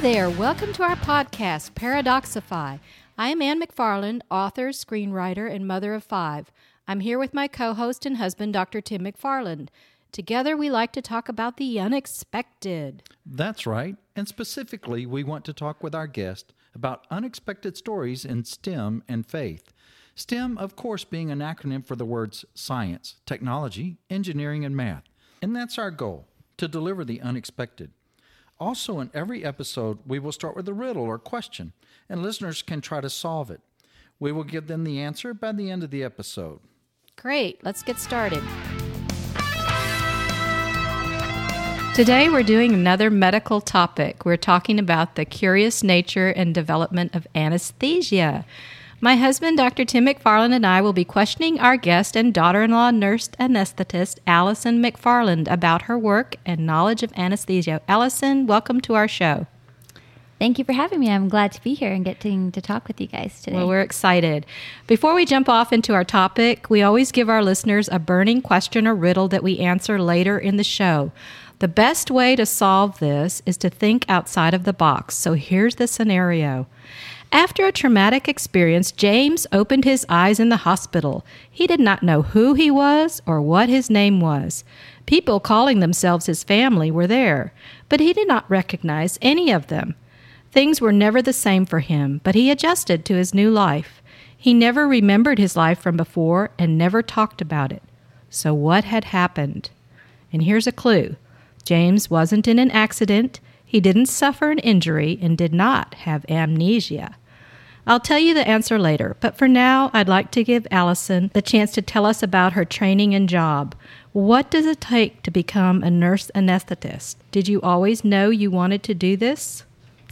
there. Welcome to our podcast, Paradoxify. I am Ann McFarland, author, screenwriter, and mother of five. I'm here with my co host and husband, Dr. Tim McFarland. Together, we like to talk about the unexpected. That's right. And specifically, we want to talk with our guest about unexpected stories in STEM and faith. STEM, of course, being an acronym for the words science, technology, engineering, and math. And that's our goal to deliver the unexpected. Also, in every episode, we will start with a riddle or question, and listeners can try to solve it. We will give them the answer by the end of the episode. Great, let's get started. Today, we're doing another medical topic. We're talking about the curious nature and development of anesthesia. My husband, Dr. Tim McFarland, and I will be questioning our guest and daughter in law nurse anesthetist, Allison McFarland, about her work and knowledge of anesthesia. Allison, welcome to our show. Thank you for having me. I'm glad to be here and getting to talk with you guys today. Well, we're excited. Before we jump off into our topic, we always give our listeners a burning question or riddle that we answer later in the show. The best way to solve this is to think outside of the box. So here's the scenario. After a traumatic experience, James opened his eyes in the hospital. He did not know who he was or what his name was. People calling themselves his family were there, but he did not recognize any of them. Things were never the same for him, but he adjusted to his new life. He never remembered his life from before and never talked about it. So, what had happened? And here's a clue James wasn't in an accident, he didn't suffer an injury, and did not have amnesia. I'll tell you the answer later, but for now, I'd like to give Allison the chance to tell us about her training and job. What does it take to become a nurse anesthetist? Did you always know you wanted to do this?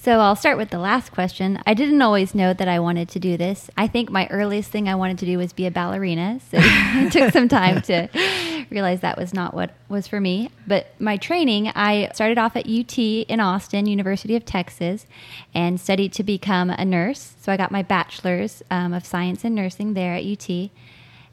So I'll start with the last question. I didn't always know that I wanted to do this. I think my earliest thing I wanted to do was be a ballerina. So it took some time to realize that was not what was for me. But my training, I started off at UT in Austin, University of Texas, and studied to become a nurse. So I got my bachelor's um, of science in nursing there at UT.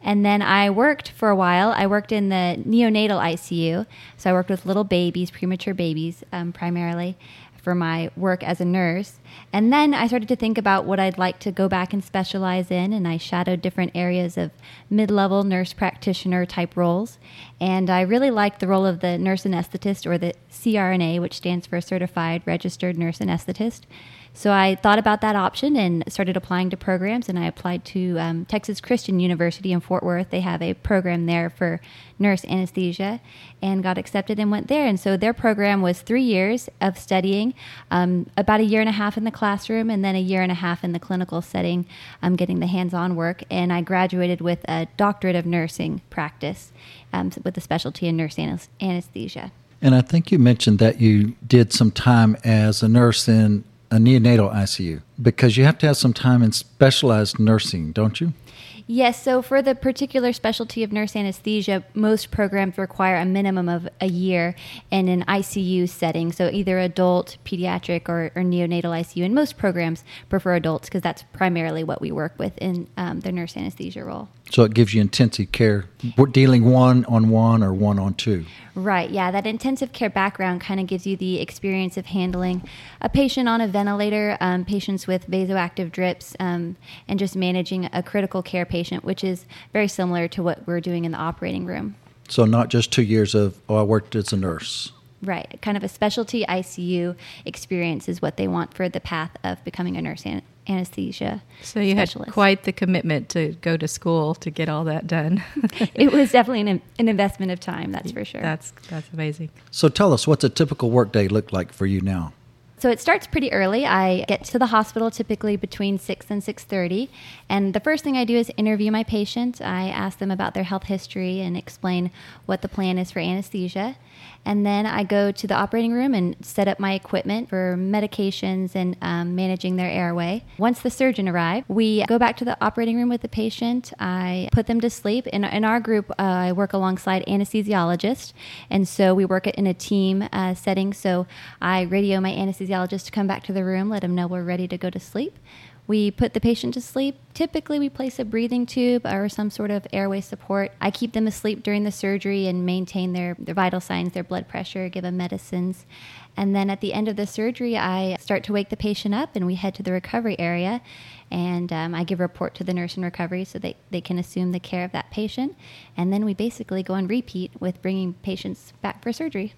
And then I worked for a while. I worked in the neonatal ICU. So I worked with little babies, premature babies um, primarily for my work as a nurse. And then I started to think about what I'd like to go back and specialize in, and I shadowed different areas of mid level nurse practitioner type roles. And I really liked the role of the nurse anesthetist or the CRNA, which stands for Certified Registered Nurse Anesthetist. So I thought about that option and started applying to programs. And I applied to um, Texas Christian University in Fort Worth. They have a program there for nurse anesthesia and got accepted and went there. And so their program was three years of studying, um, about a year and a half in the classroom, and then a year and a half in the clinical setting, um, getting the hands on work. And I graduated with a doctorate of nursing practice um, with a specialty in nurse anesthesia. And I think you mentioned that you did some time as a nurse in a neonatal ICU because you have to have some time in specialized nursing, don't you? Yes, so for the particular specialty of nurse anesthesia, most programs require a minimum of a year in an ICU setting, so either adult, pediatric, or, or neonatal ICU. And most programs prefer adults because that's primarily what we work with in um, the nurse anesthesia role. So it gives you intensive care, We're dealing one on one or one on two. Right, yeah. That intensive care background kind of gives you the experience of handling a patient on a ventilator, um, patients with vasoactive drips, um, and just managing a critical care patient, which is very similar to what we're doing in the operating room. So, not just two years of, oh, I worked as a nurse. Right, kind of a specialty ICU experience is what they want for the path of becoming a nurse anesthesia. So you specialist. had quite the commitment to go to school to get all that done. it was definitely an, an, investment of time, that's for sure. That's that's amazing. So tell us, what's a typical workday look like for you now? So it starts pretty early. I get to the hospital typically between 6 and 6:30, and the first thing I do is interview my patient. I ask them about their health history and explain what the plan is for anesthesia. And then I go to the operating room and set up my equipment for medications and um, managing their airway. Once the surgeon arrives, we go back to the operating room with the patient. I put them to sleep. In, in our group, uh, I work alongside anesthesiologists, and so we work in a team uh, setting. So I radio my anesthesiologist to come back to the room, let them know we're ready to go to sleep. We put the patient to sleep. Typically, we place a breathing tube or some sort of airway support. I keep them asleep during the surgery and maintain their, their vital signs, their blood pressure, give them medicines. And then at the end of the surgery, I start to wake the patient up and we head to the recovery area. And um, I give a report to the nurse in recovery so they, they can assume the care of that patient. And then we basically go on repeat with bringing patients back for surgery.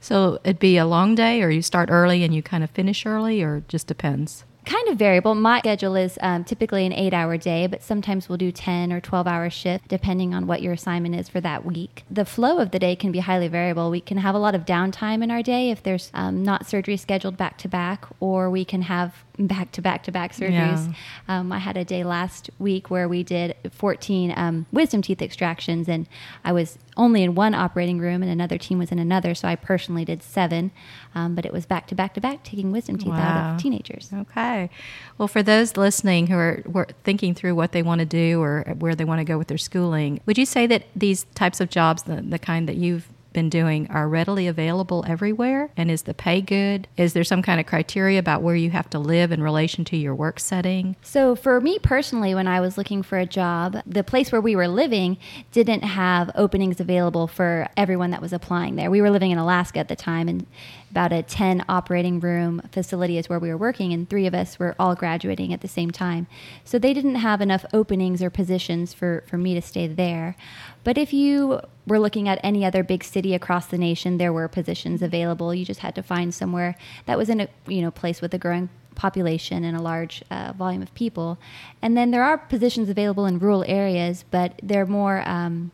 So it'd be a long day, or you start early and you kind of finish early, or just depends? Kind of variable. My schedule is um, typically an eight hour day, but sometimes we'll do 10 or 12 hour shift depending on what your assignment is for that week. The flow of the day can be highly variable. We can have a lot of downtime in our day if there's um, not surgery scheduled back to back, or we can have back to back to back surgeries. Yeah. Um, I had a day last week where we did 14 um, wisdom teeth extractions, and I was only in one operating room, and another team was in another. So I personally did seven, um, but it was back to back to back taking wisdom teeth wow. out of teenagers. Okay. Well, for those listening who are, who are thinking through what they want to do or where they want to go with their schooling, would you say that these types of jobs, the, the kind that you've been doing are readily available everywhere? And is the pay good? Is there some kind of criteria about where you have to live in relation to your work setting? So, for me personally, when I was looking for a job, the place where we were living didn't have openings available for everyone that was applying there. We were living in Alaska at the time, and about a 10 operating room facility is where we were working, and three of us were all graduating at the same time. So, they didn't have enough openings or positions for, for me to stay there. But if you were looking at any other big city across the nation, there were positions available. You just had to find somewhere that was in a you know place with a growing population and a large uh, volume of people. And then there are positions available in rural areas, but they're more um,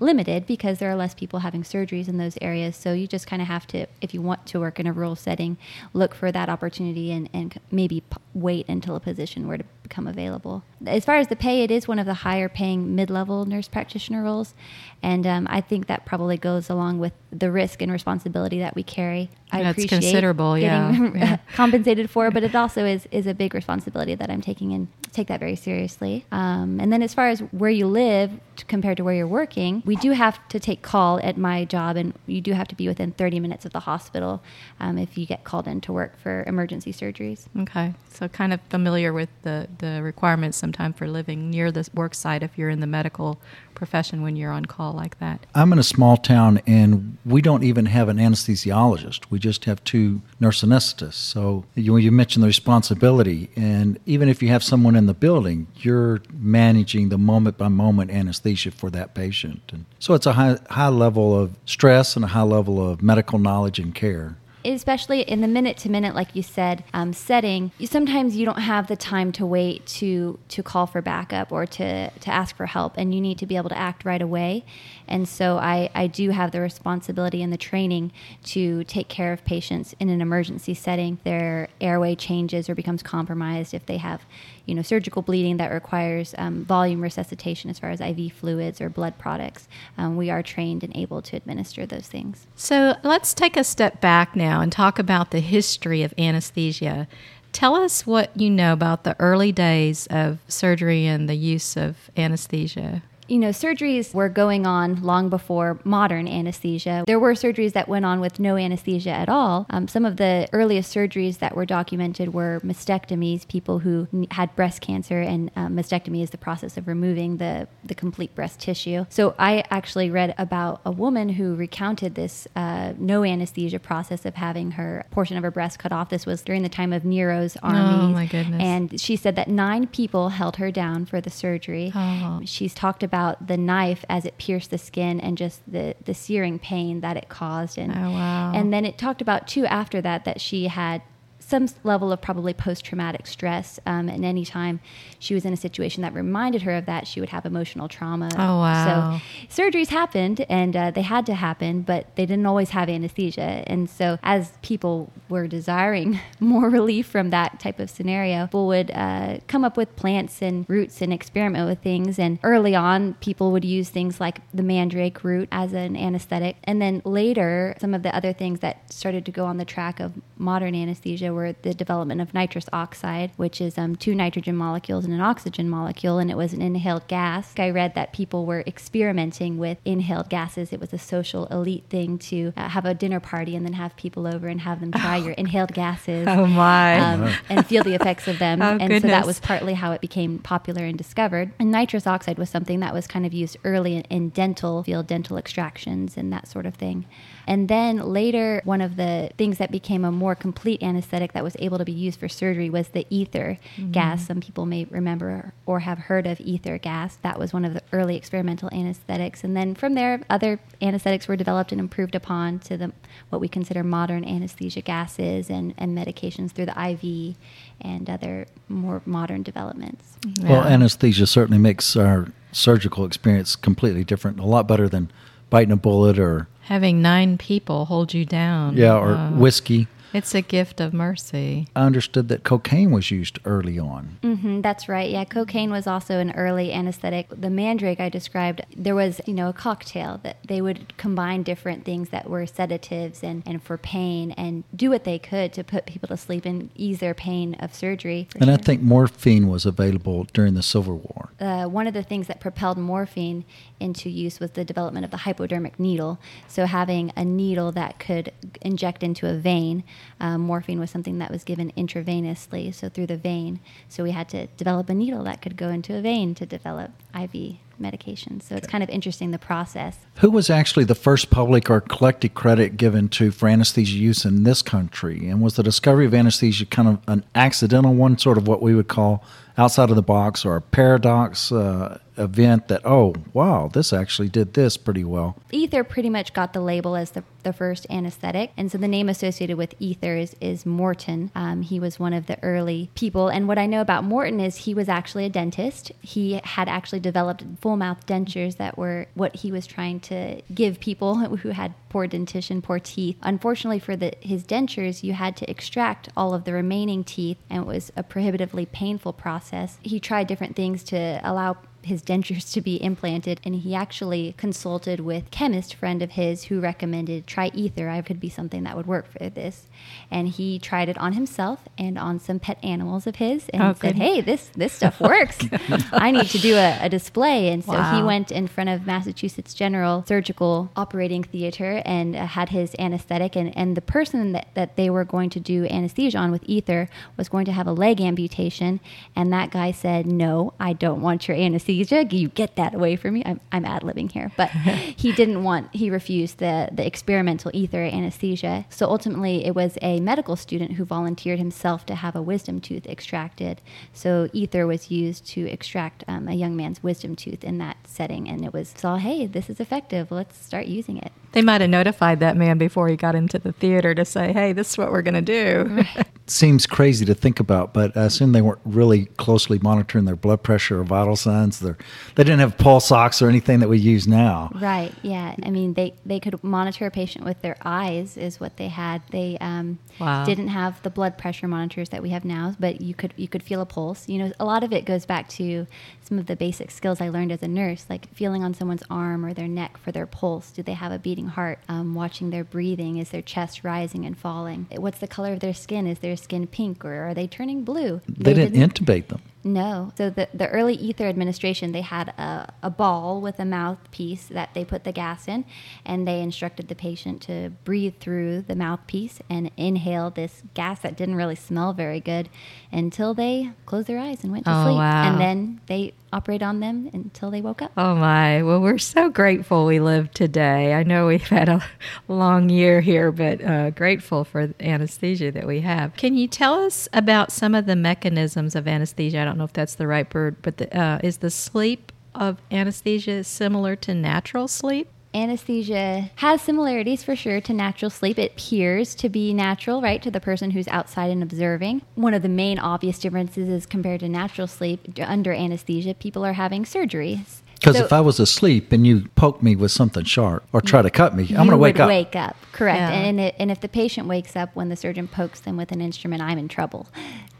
limited because there are less people having surgeries in those areas. So you just kind of have to, if you want to work in a rural setting, look for that opportunity and, and maybe wait until a position were to become available. As far as the pay, it is one of the higher paying mid level nurse practitioner roles. And um, I think that probably goes along with the risk and responsibility that we carry. I That's appreciate considerable, getting yeah. compensated for, but it also is, is a big responsibility that I'm taking and take that very seriously. Um, and then as far as where you live compared to where you're working, we do have to take call at my job, and you do have to be within 30 minutes of the hospital um, if you get called in to work for emergency surgeries. Okay, so kind of familiar with the the requirements sometimes for living near the work site if you're in the medical profession when you're on call like that. I'm in a small town and we don't even have an anesthesiologist. We just have two nurse anesthetists. So you, you mentioned the responsibility, and even if you have someone in the building, you're managing the moment by moment anesthesia for that patient. And so it's a high, high level of stress and a high level of medical knowledge and care especially in the minute to minute, like you said, um, setting, you, sometimes you don't have the time to wait to to call for backup or to to ask for help, and you need to be able to act right away. And so I, I do have the responsibility and the training to take care of patients in an emergency setting. Their airway changes or becomes compromised if they have, you know, surgical bleeding that requires um, volume resuscitation as far as IV fluids or blood products. Um, we are trained and able to administer those things. So let's take a step back now and talk about the history of anesthesia. Tell us what you know about the early days of surgery and the use of anesthesia you know, surgeries were going on long before modern anesthesia. There were surgeries that went on with no anesthesia at all. Um, some of the earliest surgeries that were documented were mastectomies, people who had breast cancer, and um, mastectomy is the process of removing the, the complete breast tissue. So I actually read about a woman who recounted this uh, no anesthesia process of having her portion of her breast cut off. This was during the time of Nero's army. Oh, my goodness. And she said that nine people held her down for the surgery. Oh. She's talked about about the knife as it pierced the skin and just the, the searing pain that it caused. And, oh, wow. and then it talked about, too, after that, that she had some level of probably post traumatic stress. Um, and anytime she was in a situation that reminded her of that, she would have emotional trauma. Oh, wow. So surgeries happened and uh, they had to happen, but they didn't always have anesthesia. And so as people were desiring more relief from that type of scenario, people would uh, come up with plants and roots and experiment with things. And early on, people would use things like the mandrake root as an anesthetic. And then later, some of the other things that started to go on the track of modern anesthesia were the development of nitrous oxide, which is um, two nitrogen molecules and an oxygen molecule, and it was an inhaled gas. I read that people were experimenting with inhaled gases. It was a social elite thing to uh, have a dinner party and then have people over and have them try your inhaled gases. Oh my! Um, and feel the effects of them. Oh, and so that was partly how it became popular and discovered. And nitrous oxide was something that was kind of used early in, in dental field, dental extractions, and that sort of thing. And then later, one of the things that became a more complete anesthetic that was able to be used for surgery was the ether mm-hmm. gas. Some people may remember or have heard of ether gas. That was one of the early experimental anesthetics. And then from there, other anesthetics were developed and improved upon to the what we consider modern anesthesia gases and, and medications through the IV and other more modern developments. Well, anesthesia certainly makes our surgical experience completely different. A lot better than biting a bullet or Having nine people hold you down. yeah, or uh, whiskey. It's a gift of mercy. I understood that cocaine was used early on. hmm that's right. Yeah, cocaine was also an early anesthetic. The mandrake I described, there was, you know, a cocktail that they would combine different things that were sedatives and, and for pain and do what they could to put people to sleep and ease their pain of surgery. for And I think morphine was available during the Civil War. uh, one of the things that propelled morphine into use was the development of the hypodermic needle. So, having a needle that could inject into a vein, um, morphine was something that was given intravenously, so through the vein. So, we had to develop a needle that could go into a vein to develop IV medication. So, it's kind of interesting the process. Who was actually the first public or collective credit given to for anesthesia use in this country? And was the discovery of anesthesia kind of an accidental one, sort of what we would call outside of the box or a paradox uh, event that, oh, wow, this actually did this pretty well? Ether pretty much got the label as the, the first anesthetic. And so the name associated with ether is, is Morton. Um, he was one of the early people. And what I know about Morton is he was actually a dentist. He had actually developed full mouth dentures that were what he was trying to give people who had poor dentition, poor teeth. Unfortunately for the, his dentures, you had to extract all of the remaining teeth, and it was a prohibitively painful process. He tried different things to allow his dentures to be implanted and he actually consulted with chemist friend of his who recommended try ether i could be something that would work for this. And he tried it on himself and on some pet animals of his and Oh, said good. hey this this stuff works. I need to do a, a display. And so he went in front of massachusetts general surgical operating theater and uh, had his anesthetic and, and the person that, that they were going to do anesthesia on with ether was going to have a leg amputation. And that guy said no i don't want your anesthesia you get that away from me. I'm, I'm ad-libbing here. But he didn't want he refused the, the experimental ether anesthesia. So ultimately it was a medical student who volunteered himself to have a wisdom tooth extracted. So ether was used to extract um, a young man's wisdom tooth in that setting. And it was saw hey this is effective. Let's start using it They might have notified that man before he got into the theater to say, "Hey, this is what we're going to do." Seems crazy to think about, but I assume they weren't really closely monitoring their blood pressure or vital signs. They're, they didn't have pulse ox or anything that we use now. Right. Yeah. I mean, they they could monitor a patient with their eyes is what they had. They um, Wow. didn't have the blood pressure monitors that we have now, but you could you could feel a pulse. You know, a lot of it goes back to some of the basic skills I learned as a nurse, like feeling on someone's arm or their neck for their pulse. Do they have a beating heart? Um, watching their breathing. Is their chest rising and falling? What's the color of their skin? Is their skin pink or are they turning blue? They, didn't intubate them. No. So the, the early ether administration, they had a, a ball with a mouthpiece that they put the gas in, and they instructed the patient to breathe through the mouthpiece and inhale this gas that didn't really smell very good until they closed their eyes and went to Oh, sleep. wow. And then they operate on them until they woke up. Oh my. Well, we're so grateful we live today. I know we've had a long year here, but uh, grateful for anesthesia that we have. Can you tell us about some of the mechanisms of anesthesia? I don't know if that's the right word, but the, uh, is the sleep of anesthesia similar to natural sleep? Anesthesia has similarities for sure to natural sleep. It appears to be natural, right, to the person who's outside and observing. One of the main obvious differences is compared to natural sleep, under anesthesia, people are having surgeries. Because So- if I was asleep and you poke me with something sharp or try to cut me, I'm going to wake would up. wake up, correct. Yeah. And, it, and if the patient wakes up when the surgeon pokes them with an instrument, I'm in trouble.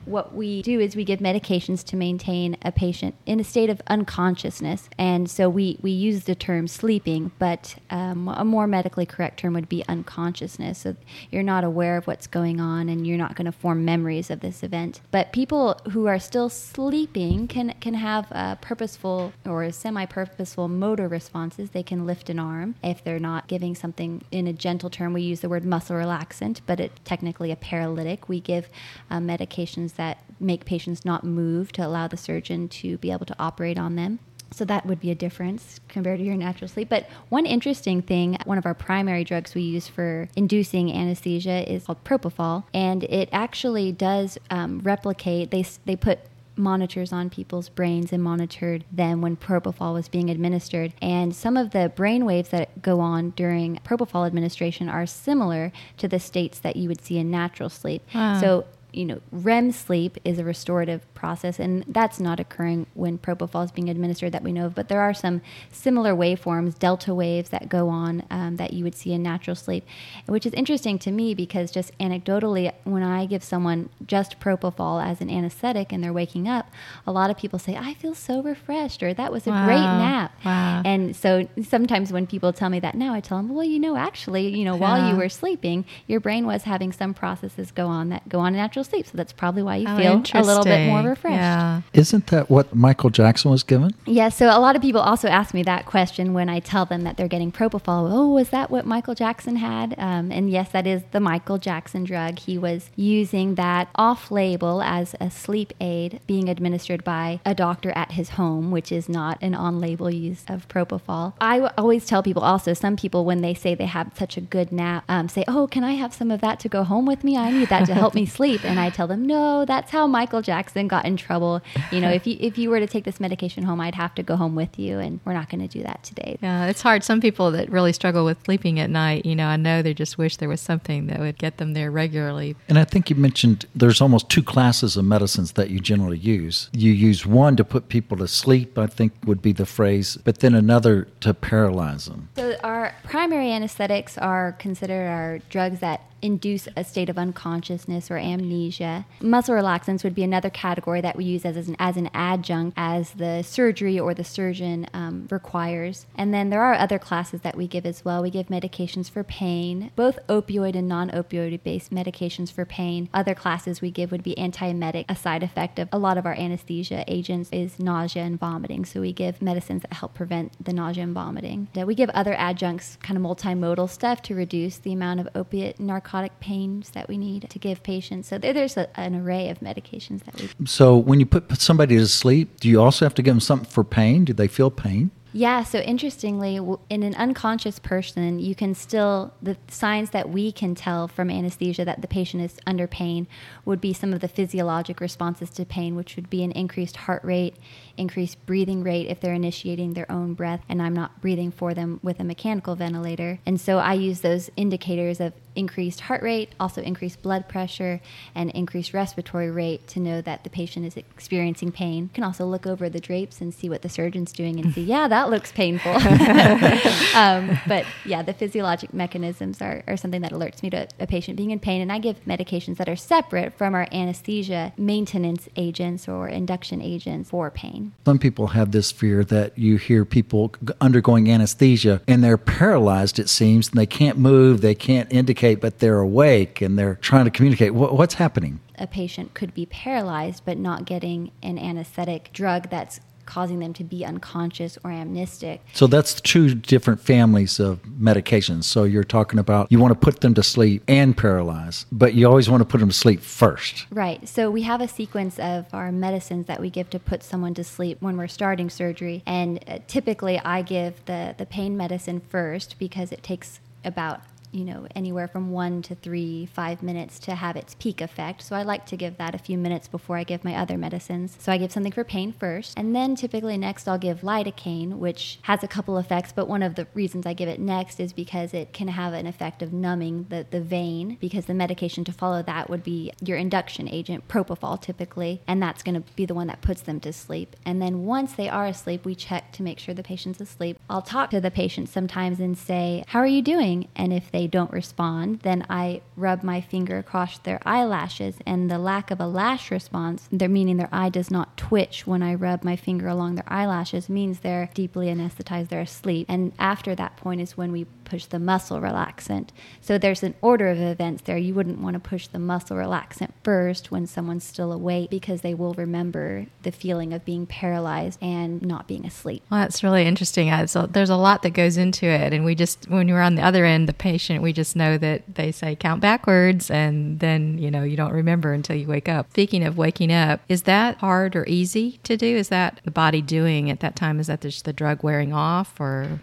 What we do is we give medications to maintain a patient in a state of unconsciousness. And so we, we use the term sleeping, but um, a more medically correct term would be unconsciousness. So you're not aware of what's going on and you're not going to form memories of this event. But people who are still sleeping can, can have purposeful or semi purposeful motor responses. They can lift an arm if they're not giving something in a gentle term. We use the word muscle relaxant, but it's technically a paralytic. We give uh, medications that make patients not move to allow the surgeon to be able to operate on them. So that would be a difference compared to your natural sleep. But one interesting thing, one of our primary drugs we use for inducing anesthesia is called propofol, and it actually does um, replicate. They they put monitors on people's brains and monitored them when propofol was being administered. And some of the brain waves that go on during propofol administration are similar to the states that you would see in natural sleep. Wow. So you know, REM sleep is a restorative process, and that's not occurring when propofol is being administered that we know of. But there are some similar waveforms, delta waves, that go on um, that you would see in natural sleep, which is interesting to me because just anecdotally, when I give someone just propofol as an anesthetic and they're waking up, a lot of people say, "I feel so refreshed," or "That was a wow. great nap." Wow. And so sometimes when people tell me that now, I tell them, "Well, you know, actually, you know, yeah. while you were sleeping, your brain was having some processes go on that go on in natural natural sleep. So that's probably why you oh, feel a little bit more refreshed. Yeah. Isn't that what Michael Jackson was given? Yeah. So a lot of people also ask me that question when I tell them that they're getting propofol. Oh, was that what Michael Jackson had? Um, and yes, that is the Michael Jackson drug. He was using that off label as a sleep aid being administered by a doctor at his home, which is not an on label use of propofol. I w- always tell people also, some people, when they say they have such a good nap, um, say, Oh, can I have some of that to go home with me? I need that to help me sleep and I tell them, no, that's how Michael Jackson got in trouble. You know, if you if you were to take this medication home, I'd have to go home with you, and we're not going to do that today. Yeah, it's hard. Some people that really struggle with sleeping at night, you know, I know they just wish there was something that would get them there regularly. And I think you mentioned there's almost two classes of medicines that you generally use. You use one to put people to sleep, I think would be the phrase, but then another to paralyze them. So our primary anesthetics are considered our drugs that induce a state of unconsciousness or amnesia. Muscle relaxants would be another category that we use as, as, an, as an adjunct as the surgery or the surgeon um, requires. And then there are other classes that we give as well. We give medications for pain, both opioid and non opioid based medications for pain. Other classes we give would be antiemetic. A side effect of a lot of our anesthesia agents is nausea and vomiting. So we give medicines that help prevent the nausea and vomiting. We give other adjuncts, kind of multimodal stuff to reduce the amount of opiate narcotics narcotic pains that we need to give patients. So there's a, an array of medications that we. So when you put somebody to sleep, do you also have to give them something for pain? Do they feel pain? Yeah, so interestingly, in an unconscious person, you can still, the signs that we can tell from anesthesia that the patient is under pain would be some of the physiologic responses to pain, which would be an increased heart rate, increased breathing rate if they're initiating their own breath and I'm not breathing for them with a mechanical ventilator. And so I use those indicators of increased heart rate, also increased blood pressure, and increased respiratory rate to know that the patient is experiencing pain. You can also look over the drapes and see what the surgeon's doing and see, yeah, that looks painful. um, but yeah, the physiologic mechanisms are, are something that alerts me to a patient being in pain. And I give medications that are separate from our anesthesia maintenance agents or induction agents for pain. Some people have this fear that you hear people undergoing anesthesia and they're paralyzed, it seems, and they can't move, they can't indicate, but they're awake and they're trying to communicate. What's happening? A patient could be paralyzed but not getting an anesthetic drug that's causing them to be unconscious or amnestic. So that's two different families of medications. So you're talking about you want to put them to sleep and paralyze, but you always want to put them to sleep first. Right. So we have a sequence of our medicines that we give to put someone to sleep when we're starting surgery. And uh, typically I give the, the pain medicine first because it takes about you know, anywhere from one to three, five minutes to have its peak effect. So I like to give that a few minutes before I give my other medicines. So I give something for pain first. And then typically next I'll give lidocaine, which has a couple effects. But one of the reasons I give it next is because it can have an effect of numbing the, the vein, because the medication to follow that would be your induction agent, propofol typically. And that's going to be the one that puts them to sleep. And then once they are asleep, we check to make sure the patient's asleep. I'll talk to the patient sometimes and say, How are you doing? And if they they don't respond, then I rub my finger across their eyelashes, and the lack of a lash response, meaning their eye does not twitch when I rub my finger along their eyelashes, means they're deeply anesthetized, they're asleep. And after that point is when we push the muscle relaxant. So there's an order of events there. You wouldn't want to push the muscle relaxant first when someone's still awake because they will remember the feeling of being paralyzed and not being asleep. Well, that's really interesting. There's a lot that goes into it. And we just, when you're on the other end, the patient, we just know that they say count backwards and then, you know, you don't remember until you wake up. Speaking of waking up, is that hard or easy to do? Is that the body doing at that time? Is that just the drug wearing off or?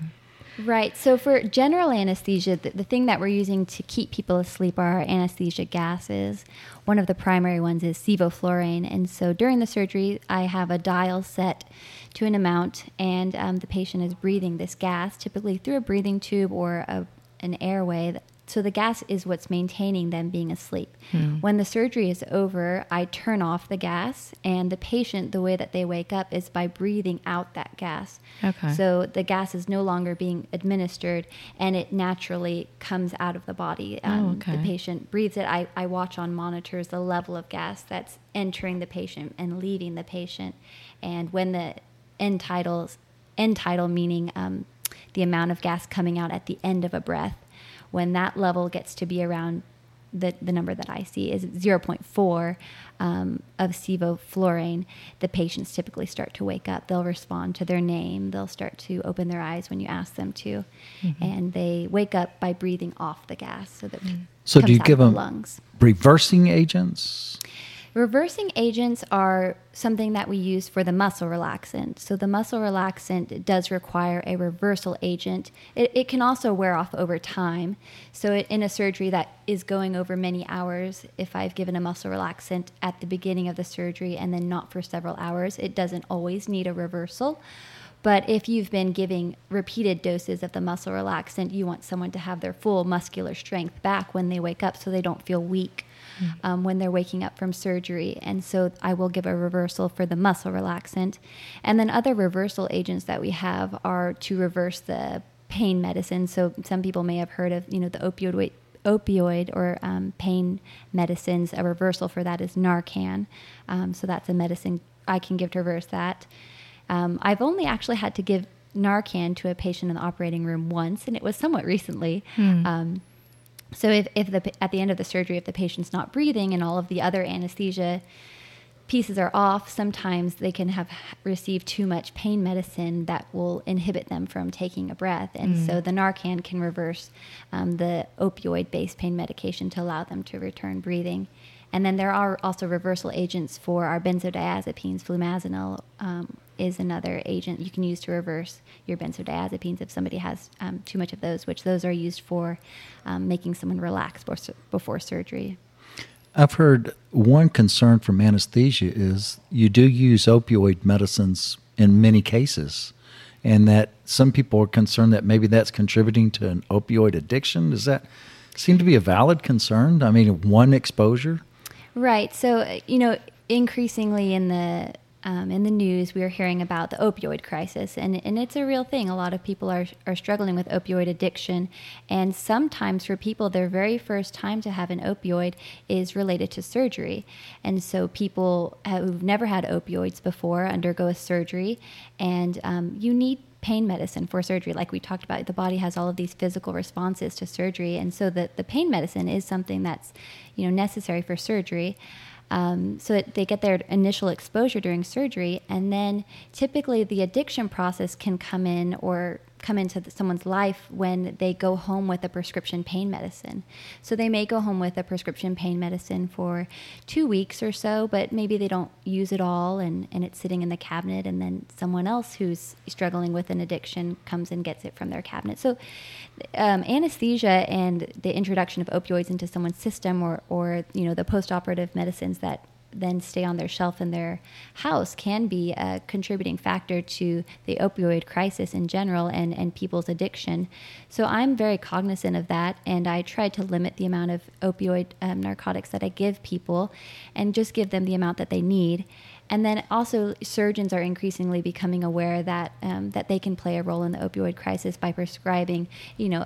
Right. So for general anesthesia, the, the, thing that we're using to keep people asleep are anesthesia gases. One of the primary ones is sevoflurane. And so during the surgery, I have a dial set to an amount, and um, the patient is breathing this gas, typically through a breathing tube or a, an airway so the gas is what's maintaining them being asleep. Hmm. When the surgery is over, I turn off the gas, and the patient, the way that they wake up is by breathing out that gas. Okay. So the gas is no longer being administered, and it naturally comes out of the body. Oh, um, oh, okay. The patient breathes it. I, I watch on monitors the level of gas that's entering the patient and leaving the patient. And when the end titles, end tidal meaning um, the amount of gas coming out at the end of a breath when that level gets to be around the, the number that I see is 0.4 um, of sevoflurane, the patients typically start to wake up. They'll respond to their name. They'll start to open their eyes when you ask them to. Mm-hmm. And they wake up by breathing off the gas. So, that so do you give them lungs. reversing agents? Reversing agents are something that we use for the muscle relaxant. So the muscle relaxant does require a reversal agent. It, it can also wear off over time. So it, in a surgery that is going over many hours, if I've given a muscle relaxant at the beginning of the surgery and then not for several hours, it doesn't always need a reversal. But if you've been giving repeated doses of the muscle relaxant, you want someone to have their full muscular strength back when they wake up so they don't feel weak um, when they're waking up from surgery. And so I will give a reversal for the muscle relaxant. And then other reversal agents that we have are to reverse the pain medicine. So some people may have heard of, you know, the opioid opioid or um, pain medicines. A reversal for that is Narcan. Um, so that's a medicine I can give to reverse that. Um, I've only actually had to give Narcan to a patient in the operating room once, and it was somewhat recently. Mm. So if, if the at the end of the surgery, if the patient's not breathing and all of the other anesthesia pieces are off, sometimes they can have received too much pain medicine that will inhibit them from taking a breath. And mm. so the Narcan can reverse um, the opioid based pain medication to allow them to return breathing. And then there are also reversal agents for our benzodiazepines, flumazenil, um, is another agent you can use to reverse your benzodiazepines if somebody has um, too much of those, which those are used for um, making someone relax before, before surgery. I've heard one concern from anesthesia is you do use opioid medicines in many cases, and that some people are concerned that maybe that's contributing to an opioid addiction. Does that seem to be a valid concern? I mean, one exposure? Right. So, you know, increasingly in the um, in the news, we are hearing about the opioid crisis, and, and it's a real thing. A lot of people are, are struggling with opioid addiction, and sometimes for people, their very first time to have an opioid is related to surgery. And so, people who've never had opioids before undergo a surgery, and um, you need pain medicine for surgery. Like we talked about the body has all of these physical responses to surgery. And so the, the pain medicine is something that's you know necessary for surgery. Um, so that they get their initial exposure during surgery, and then typically the addiction process can come in or come into the, someone's life when they go home with a prescription pain medicine. So they may go home with a prescription pain medicine for two weeks or so, but maybe they don't use it all and, and it's sitting in the cabinet, and then someone else who's struggling with an addiction comes and gets it from their cabinet. So um, anesthesia and the introduction of opioids into someone's system or, or you know the post-operative medicines that then stay on their shelf in their house can be a contributing factor to the opioid crisis in general and, and people's addiction. So I'm very cognizant of that, and I try to limit the amount of opioid um, narcotics that I give people and just give them the amount that they need. And then also, surgeons are increasingly becoming aware that um, that they can play a role in the opioid crisis by prescribing, you know,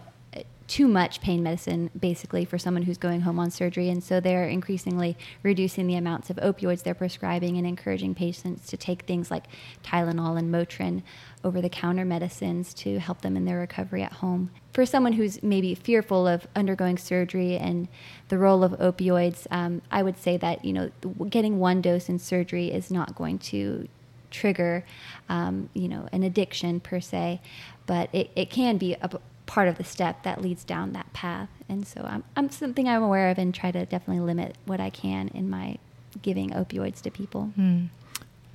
too much pain medicine basically for someone who's going home on surgery. And so they're increasingly reducing the amounts of opioids they're prescribing and encouraging patients to take things like Tylenol and Motrin over the counter medicines to help them in their recovery at home. For someone who's maybe fearful of undergoing surgery and the role of opioids, um, I would say that you know getting one dose in surgery is not going to trigger um, you know an addiction per se, but it, it can be a part of the step that leads down that path. And so I'm, I'm something I'm aware of and try to definitely limit what I can in my giving opioids to people. Mm.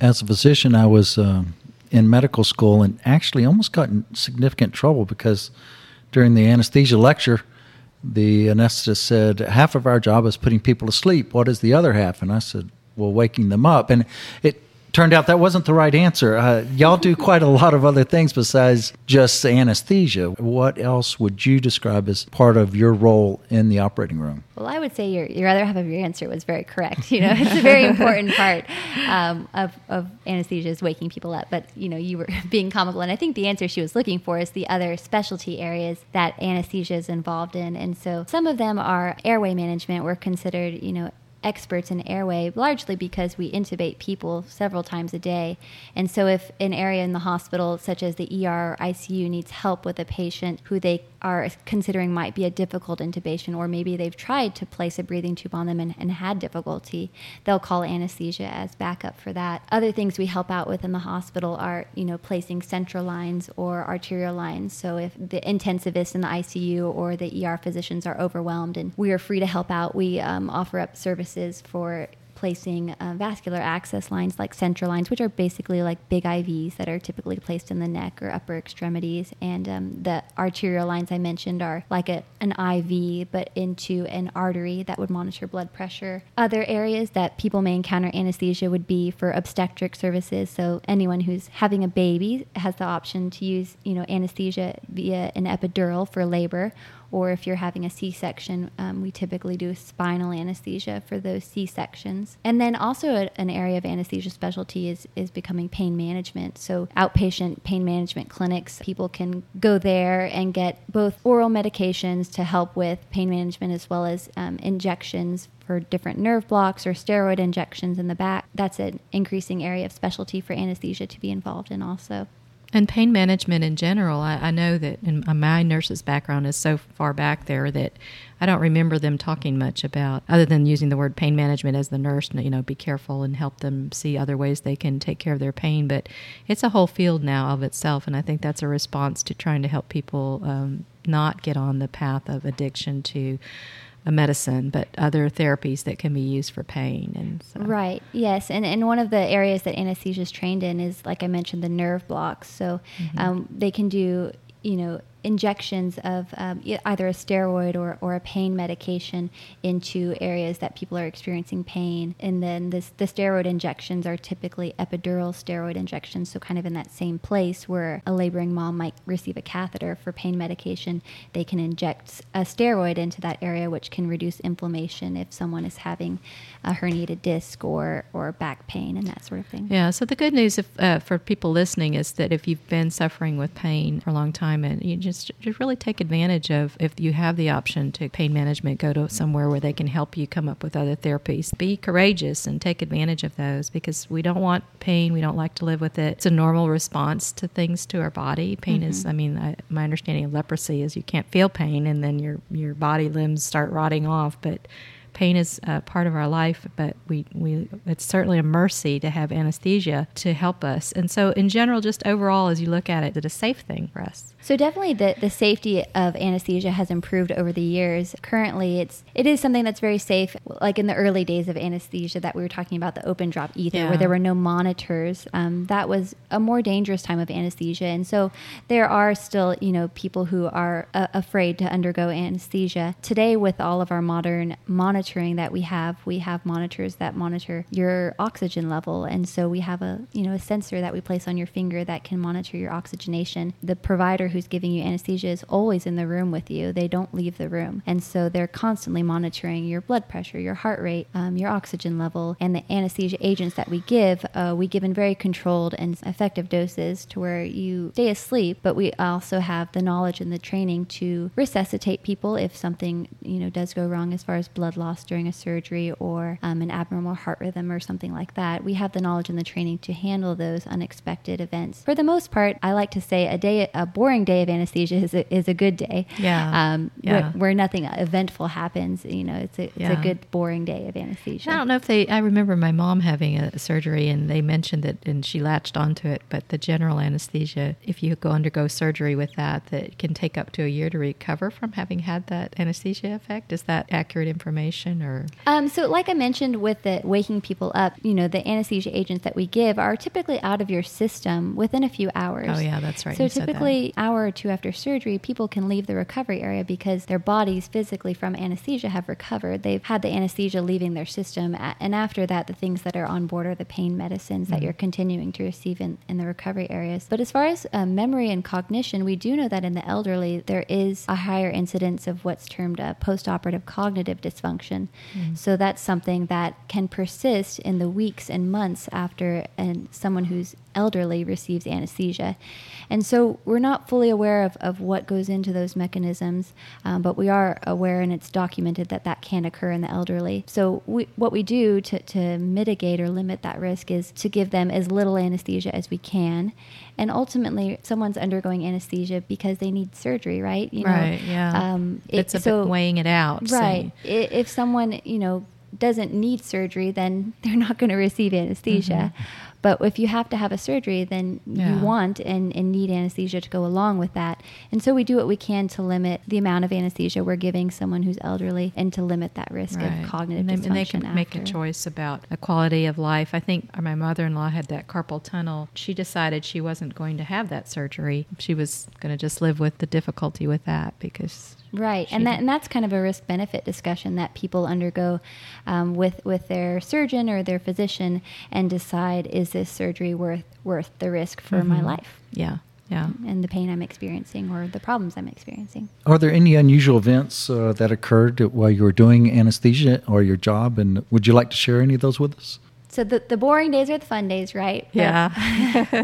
As a physician, I was um, in medical school and actually almost got in significant trouble because during the anesthesia lecture, the anesthetist said, Half of our job is putting people to sleep. What is the other half? And I said, Well, waking them up. And it turned out that wasn't the right answer. Uh, y'all do quite a lot of other things besides just anesthesia. What else would you describe as part of your role in the operating room? Well, I would say your, your other half of your answer was very correct. You know, it's a very important part um, of, of anesthesia is waking people up. But, you know, you were being comical. And I think the answer she was looking for is the other specialty areas that anesthesia is involved in. And so some of them are airway management. We're considered, you know, experts in airway, largely because we intubate people several times a day. And so, if an area in the hospital, such as the ER or ICU, needs help with a patient who they are considering might be a difficult intubation, or maybe they've tried to place a breathing tube on them and, and had difficulty, they'll call anesthesia as backup for that. Other things we help out with in the hospital are, you know, placing central lines or arterial lines. So if the intensivists in the ICU or the ER physicians are overwhelmed and we are free to help out, we um, offer up services for placing uh, vascular access lines like central lines, which are basically like big IVs that are typically placed in the neck or upper extremities. And um, the arterial lines I mentioned are like a, an IV, but into an artery that would monitor blood pressure. Other areas that people may encounter anesthesia would be for obstetric services. So anyone who's having a baby has the option to use, you know, anesthesia via an epidural for labor or if you're having a C section, um, we typically do spinal anesthesia for those C sections. And then also, a, an area of anesthesia specialty is, is becoming pain management. So, outpatient pain management clinics, people can go there and get both oral medications to help with pain management as well as um, injections for different nerve blocks or steroid injections in the back. That's an increasing area of specialty for anesthesia to be involved in, also. And pain management in general, I, I know that in my nurse's background is so far back there that I don't remember them talking much about, other than using the word pain management as the nurse, you know, be careful and help them see other ways they can take care of their pain. But it's a whole field now of itself, and I think that's a response to trying to help people um, not get on the path of addiction to a medicine, but other therapies that can be used for pain. And so. right, yes, and and one of the areas that anesthesia is trained in is, like I mentioned, the nerve blocks. So mm-hmm. um, they can do you know injections of um, either a steroid or, or a pain medication into areas that people are experiencing pain. And then this, the steroid injections are typically epidural steroid injections, so kind of in that same place where a laboring mom might receive a catheter for pain medication, they can inject a steroid into that area, which can reduce inflammation if someone is having a herniated disc or, or back pain and that sort of thing. Yeah, so the good news if, uh, for people listening is that if you've been suffering with pain for a long time and you just just just really take advantage of if you have the option to pain management go to somewhere where they can help you come up with other therapies. Be courageous and take advantage of those because we don't want pain. We don't like to live with it. It's a normal response to things to our body. Pain mm-hmm. is i mean I, my understanding of leprosy is you can't feel pain and then your your body limbs start rotting off but pain is a part of our life, but we, we it's certainly a mercy to have anesthesia to help us. And so, in general, just overall, as you look at it, it's a safe thing for us. So definitely, the, the safety of anesthesia has improved over the years. Currently, it's it is something that's very safe. Like in the early days of anesthesia, that we were talking about the open drop ether, yeah. where there were no monitors. Um, that was a more dangerous time of anesthesia, and so there are still you know people who are uh, afraid to undergo anesthesia today with all of our modern monitors monitoring that we have. We have monitors that monitor your oxygen level, and so we have a you know a sensor that we place on your finger that can monitor your oxygenation. The provider who's giving you anesthesia is always in the room with you. They don't leave the room, and so they're constantly monitoring your blood pressure, your heart rate, um, your oxygen level, and the anesthesia agents that we give. Uh, we give in very controlled and effective doses to where you stay asleep, but we also have the knowledge and the training to resuscitate people if something you know does go wrong as far as blood loss during a surgery or um, an abnormal heart rhythm or something like that. We have the knowledge and the training to handle those unexpected events. For the most part, I like to say a day, a boring day of anesthesia is a, is a good day. Yeah. Um, Yeah. Where, where nothing eventful happens. You know, it's a, it's Yeah. a good boring day of anesthesia. I don't know if they. I remember my mom having a surgery, and they mentioned that, and she latched onto it. But the general anesthesia, if you go undergo surgery with that, that can take up to a year to recover from having had that anesthesia effect. Is that accurate information, or Um, so, like I mentioned with the waking people up, you know, the anesthesia agents that we give are typically out of your system within a few hours. Oh, yeah, that's right. So You typically, hour or two after surgery, people can leave the recovery area because their bodies physically from anesthesia have recovered. They've had the anesthesia leaving their system, and after that, the things that are on board are the pain medicines Mm. that you're continuing to receive in, in the recovery areas. But as far as uh, memory and cognition, we do know that in the elderly, there is a higher incidence of what's termed a postoperative cognitive dysfunction. Mm-hmm. So that's something that can persist in the weeks and months after and someone who's elderly receives anesthesia. And so we're not fully aware of, of what goes into those mechanisms, um, but we are aware and it's documented that that can occur in the elderly. So we, what we do to, to mitigate or limit that risk is to give them as little anesthesia as we can. And ultimately, someone's undergoing anesthesia because they need surgery, right? You right? Yeah, Um, it- it's a so- bit weighing it out. Right. I- If someone, you know, doesn't need surgery, then they're not going to receive anesthesia. But if you have to have a surgery, then. Yeah. you want and, and need anesthesia to go along with that. And so we do what we can to limit the amount of anesthesia we're giving someone who's elderly and to limit that risk Right. of cognitive and they, dysfunction. and they can make a choice about a quality of life. I think my mother-in-law had that carpal tunnel. She decided she wasn't going to have that surgery. She was going to just live with the difficulty with that because Right, She and that and that's kind of a risk benefit discussion that people undergo um, with with their surgeon or their physician and decide is this surgery worth worth the risk for my Mhm. life yeah, yeah. and the pain I'm experiencing or the problems I'm experiencing. Are there any unusual events uh, that occurred while you were doing anesthesia or your job? And would you like to share any of those with us? So the the boring days are the fun days, right? But- Yeah.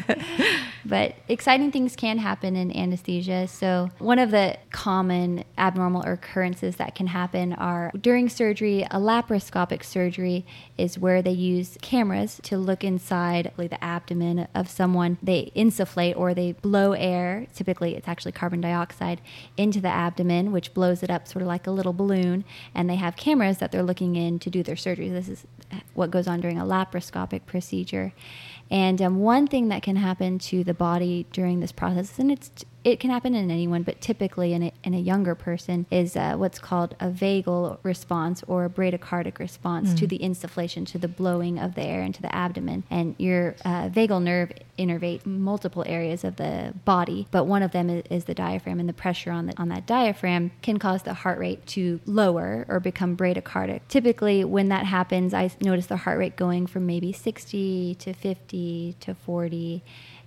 but exciting things can happen in anesthesia. So, one of the common abnormal occurrences that can happen are during surgery, a laparoscopic surgery is where they use cameras to look inside like, the abdomen of someone. They insufflate or they blow air, typically it's actually carbon dioxide, into the abdomen, which blows it up sort of like a little balloon. And they have cameras that they're looking in to do their surgery. This is what goes on during a laparoscopic procedure. And um, one thing that can happen to the body during this process, and it's it can happen in anyone, but typically in a, in a younger person, is uh, what's called a vagal response or a bradycardic response to the insufflation, to the blowing of the air into the abdomen. And your uh, vagal nerve innervate multiple areas of the body, but one of them is, is the diaphragm, and the pressure on the, on that diaphragm can cause the heart rate to lower or become bradycardic. Typically, when that happens, I notice the heart rate going from maybe 60 to 50 to 40.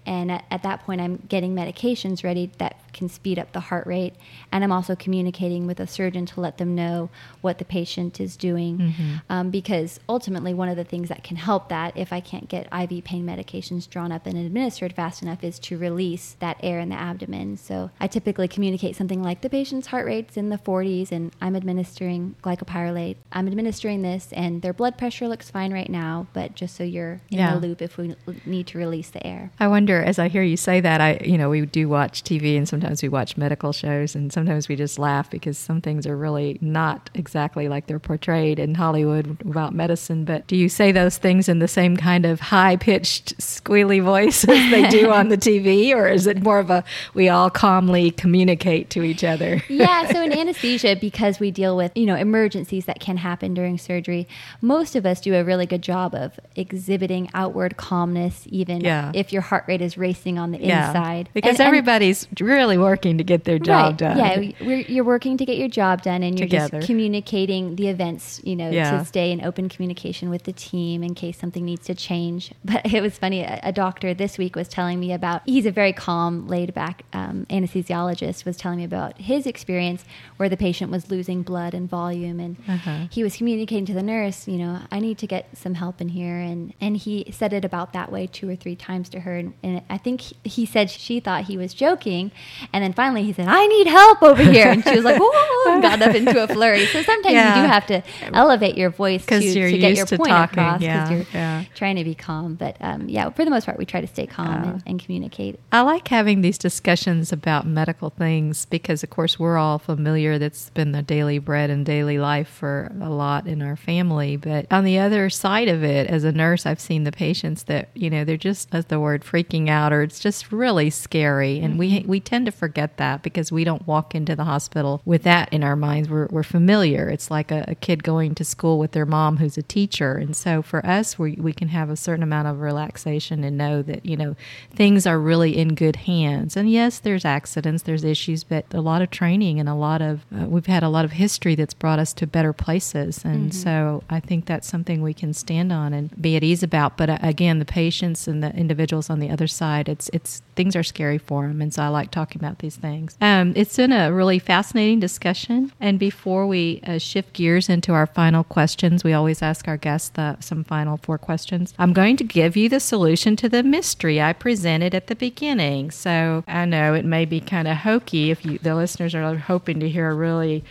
And at, at that point, I'm getting medications ready that can speed up the heart rate. And I'm also communicating with a surgeon to let them know what the patient is doing. Um, because ultimately, one of the things that can help that, if I can't get IV pain medications drawn up and administered fast enough, is to release that air in the abdomen. So I typically communicate something like the patient's heart rate's in the 40s, and I'm administering glycopyrrolate. I'm administering this, and their blood pressure looks fine right now, but just so you're in Yeah. the loop if we need to release the air. I wonder, as I hear you say that, I, you know, we do watch TV and sometimes we watch medical shows and sometimes we just laugh because some things are really not exactly like they're portrayed in Hollywood about medicine. But do you say those things in the same kind of high pitched, squealy voice as they do on the TV? Or is it more of a we all calmly communicate to each other? yeah, so in anesthesia, because we deal with, you know, emergencies that can happen during surgery, most of us do a really good job of exhibiting outward calmness, even Yeah. if your heart rate is racing on the Yeah, inside. because And- and- everybody's really really working to get their job right. done. Yeah, we're, you're working to get your job done, and you're Together. just communicating the events, you know, Yeah. to stay in open communication with the team in case something needs to change. But it was funny. A, a doctor this week was telling me about. He's a very calm, laid back um, anesthesiologist. Was telling me about his experience where the patient was losing blood and volume, and Uh-huh. he was communicating to the nurse, you know, I need to get some help in here, and and he said it about that way two or three times to her, and, and I think he, he said she thought he was joking, and then finally he said, I need help over here, and she was like, whoa, and got up into a flurry. So sometimes Yeah. you do have to elevate your voice to, to get your to point talking, across yeah, you're yeah. trying to be calm. But um, yeah, for the most part, we try to stay calm Yeah. and, and communicate. I like having these discussions about medical things because, of course, we're all familiar. That's been the daily bread and daily life for a lot in our family. But on the other side of it, as a nurse, I've seen the patients that you know they're just, as the word, freaking out, or it's just really scary, and we we tend to forget that because we don't walk into the hospital with that in our minds. We're we're familiar. It's like a, a kid going to school with their mom who's a teacher, and so for us, we we can have a certain amount of relaxation and know that you know things are really in good hands. And yes, there's accidents, there's issues, but a lot of training and a lot of uh, we've had a lot of history that's brought us to better places, and so I think that's something we can stand on and be at ease about. But uh, again, the patients and the individuals on the other side, it's it's things are scary for them, and so I like talking about these things. Um, it's been a really fascinating discussion, and before we uh, shift gears into our final questions, we always ask our guests the, some final four questions. I'm going to give you the solution to the mystery I presented at the beginning. So I know it may be kind of hokey if you, the listeners are hoping to hear a really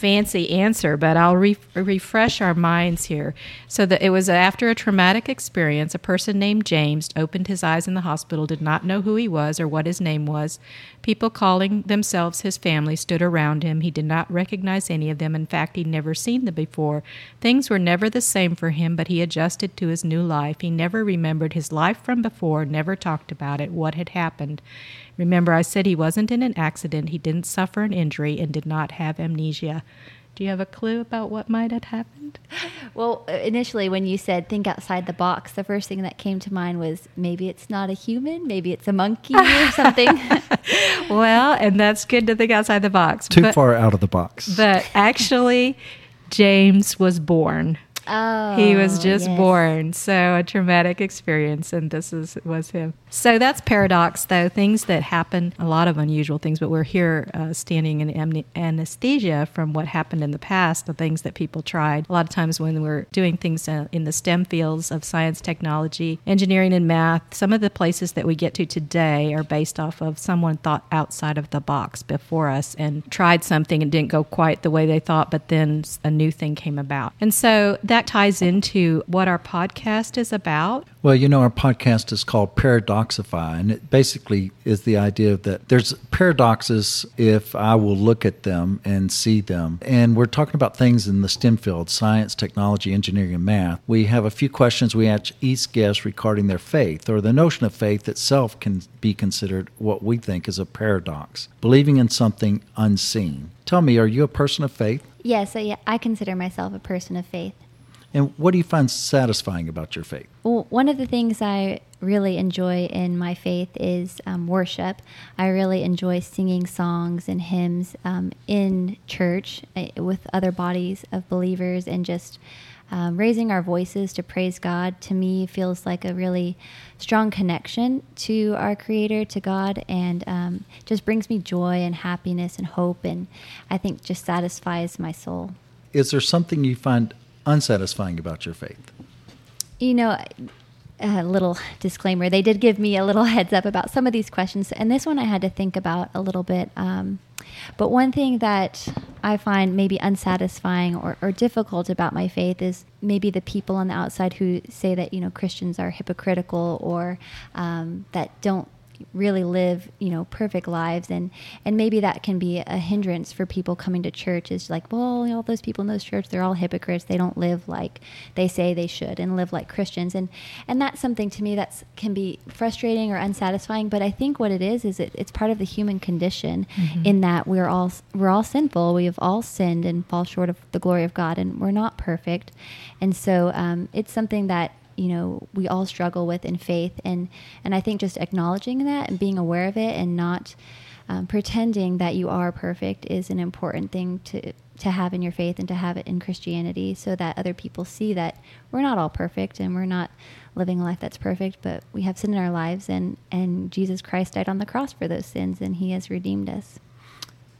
fancy answer, but I'll re- refresh our minds here. So that it was after a traumatic experience, a person named James opened his eyes in the hospital, did not know who he was or what his name was. People calling themselves his family stood around him. He did not recognize any of them. In fact, he'd never seen them before. Things were never the same for him, but he adjusted to his new life. He never remembered his life from before, never talked about it, what had happened. Remember, I said he wasn't in an accident, he didn't suffer an injury, and did not have amnesia. Do you have a clue about what might have happened? Well, uh, initially, when you said think outside the box, the first thing that came to mind was maybe it's not a human, maybe it's a monkey or something. Well, and that's good to think outside the box. Too but, far out of the box. But actually, James was born. Oh, he was just yes. born, so a traumatic experience, and this is was him. So that's paradox, though. Things that happen, a lot of unusual things, but we're here uh, standing in amne- anesthesia from what happened in the past, the things that people tried. A lot of times when we're doing things uh, in the STEM fields of science, technology, engineering, and math, some of the places that we get to today are based off of someone thought outside of the box before us and tried something and didn't go quite the way they thought, but then a new thing came about. And so that ties into what our podcast is about. Well, you know, our podcast is called Paradoxify, and it basically is the idea that there's paradoxes if I will look at them and see them. And we're talking about things in the STEM field science, technology, engineering, and math. We have a few questions we ask each guest regarding their faith, or the notion of faith itself can be considered what we think is a paradox believing in something unseen. Tell me, are you a person of faith? Yes, I, I consider myself a person of faith. And what do you find satisfying about your faith? Well, one of the things I really enjoy in my faith is um, worship. I really enjoy singing songs and hymns um, in church uh, with other bodies of believers and just um, raising our voices to praise God. To me, feels like a really strong connection to our Creator, to God, and um, just brings me joy and happiness and hope, and I think just satisfies my soul. Is there something you find unsatisfying about your faith? You know, a little disclaimer. They did give me a little heads up about some of these questions, and this one I had to think about a little bit. Um, but one thing that I find maybe unsatisfying or, or difficult about my faith is maybe the people on the outside who say that you know Christians are hypocritical or um, that don't really live you know perfect lives. And and maybe that can be a hindrance for people coming to church is like well all those people in those church they're all hypocrites. They don't live like they say they should and live like christians. And and that's something to me that's can be frustrating or unsatisfying. But i think what it is is it, it's part of the human condition in that we're all we're all sinful. We have all sinned and fall short of the glory of god and we're not perfect. And so um, it's something that you know we all struggle with in faith and and i think just acknowledging that and being aware of it and not um, pretending that you are perfect is an important thing to to have in your faith and to have it in Christianity so that other people see that we're not all perfect and we're not living a life that's perfect, but we have sin in our lives and, and Jesus Christ died on the cross for those sins and he has redeemed us.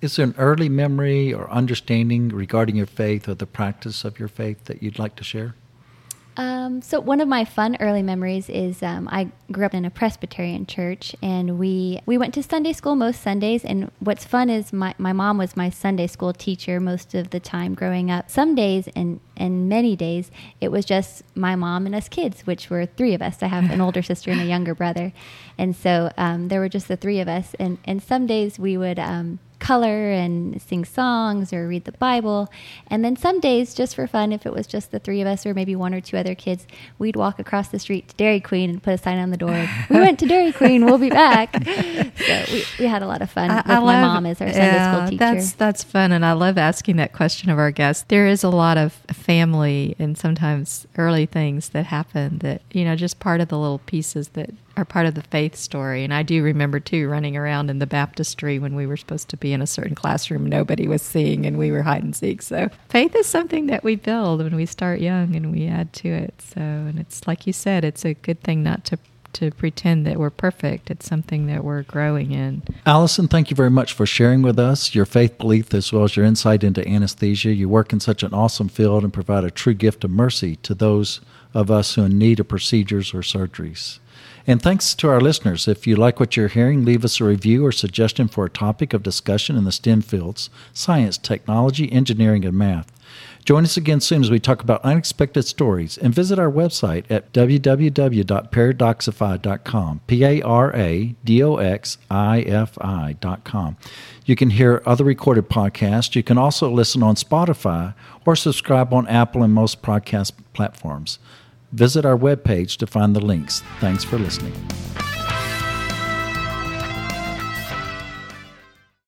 Is there an early memory or understanding regarding your faith or the practice of your faith that you'd like to share? Um, so one of my fun early memories is um, I grew up in a Presbyterian church, and we we went to Sunday school most Sundays. And what's fun is my, my mom was my Sunday school teacher most of the time growing up. Some days and and many days it was just my mom and us kids, which were three of us. I have an older sister and a younger brother, and so um, there were just the three of us. And and some days we would um, color and sing songs or read the Bible. And then some days, just for fun, if it was just the three of us or maybe one or two other kids, we'd walk across the street to Dairy Queen and put a sign on the door. we went to Dairy Queen. We'll be back. So we, we had a lot of fun I, with I my mom as our Sunday yeah, school teacher. That's that's fun, and I love asking that question of our guests. There is a lot of family and sometimes early things that happen that you know just part of the little pieces that are part of the faith story. And I do remember too running around in the baptistry when we were supposed to be in a certain classroom nobody was seeing and we were hide and seek. So faith is something that we build when we start young and we add to it. So and it's like you said, it's a good thing not to to pretend that we're perfect. It's something that we're growing in. Allison, thank you very much for sharing with us your faith belief as well as your insight into anesthesia. You work in such an awesome field and provide a true gift of mercy to those of us who are in need of procedures or surgeries. And thanks to our listeners. If you like what you're hearing, leave us a review or suggestion for a topic of discussion in the STEM fields science, technology, engineering, and math. Join us again soon as we talk about unexpected stories and visit our website at www.paradoxify.com. P A R A D O X I F I.com. You can hear other recorded podcasts. You can also listen on Spotify or subscribe on Apple and most podcast platforms. Visit our webpage to find the links. Thanks for listening.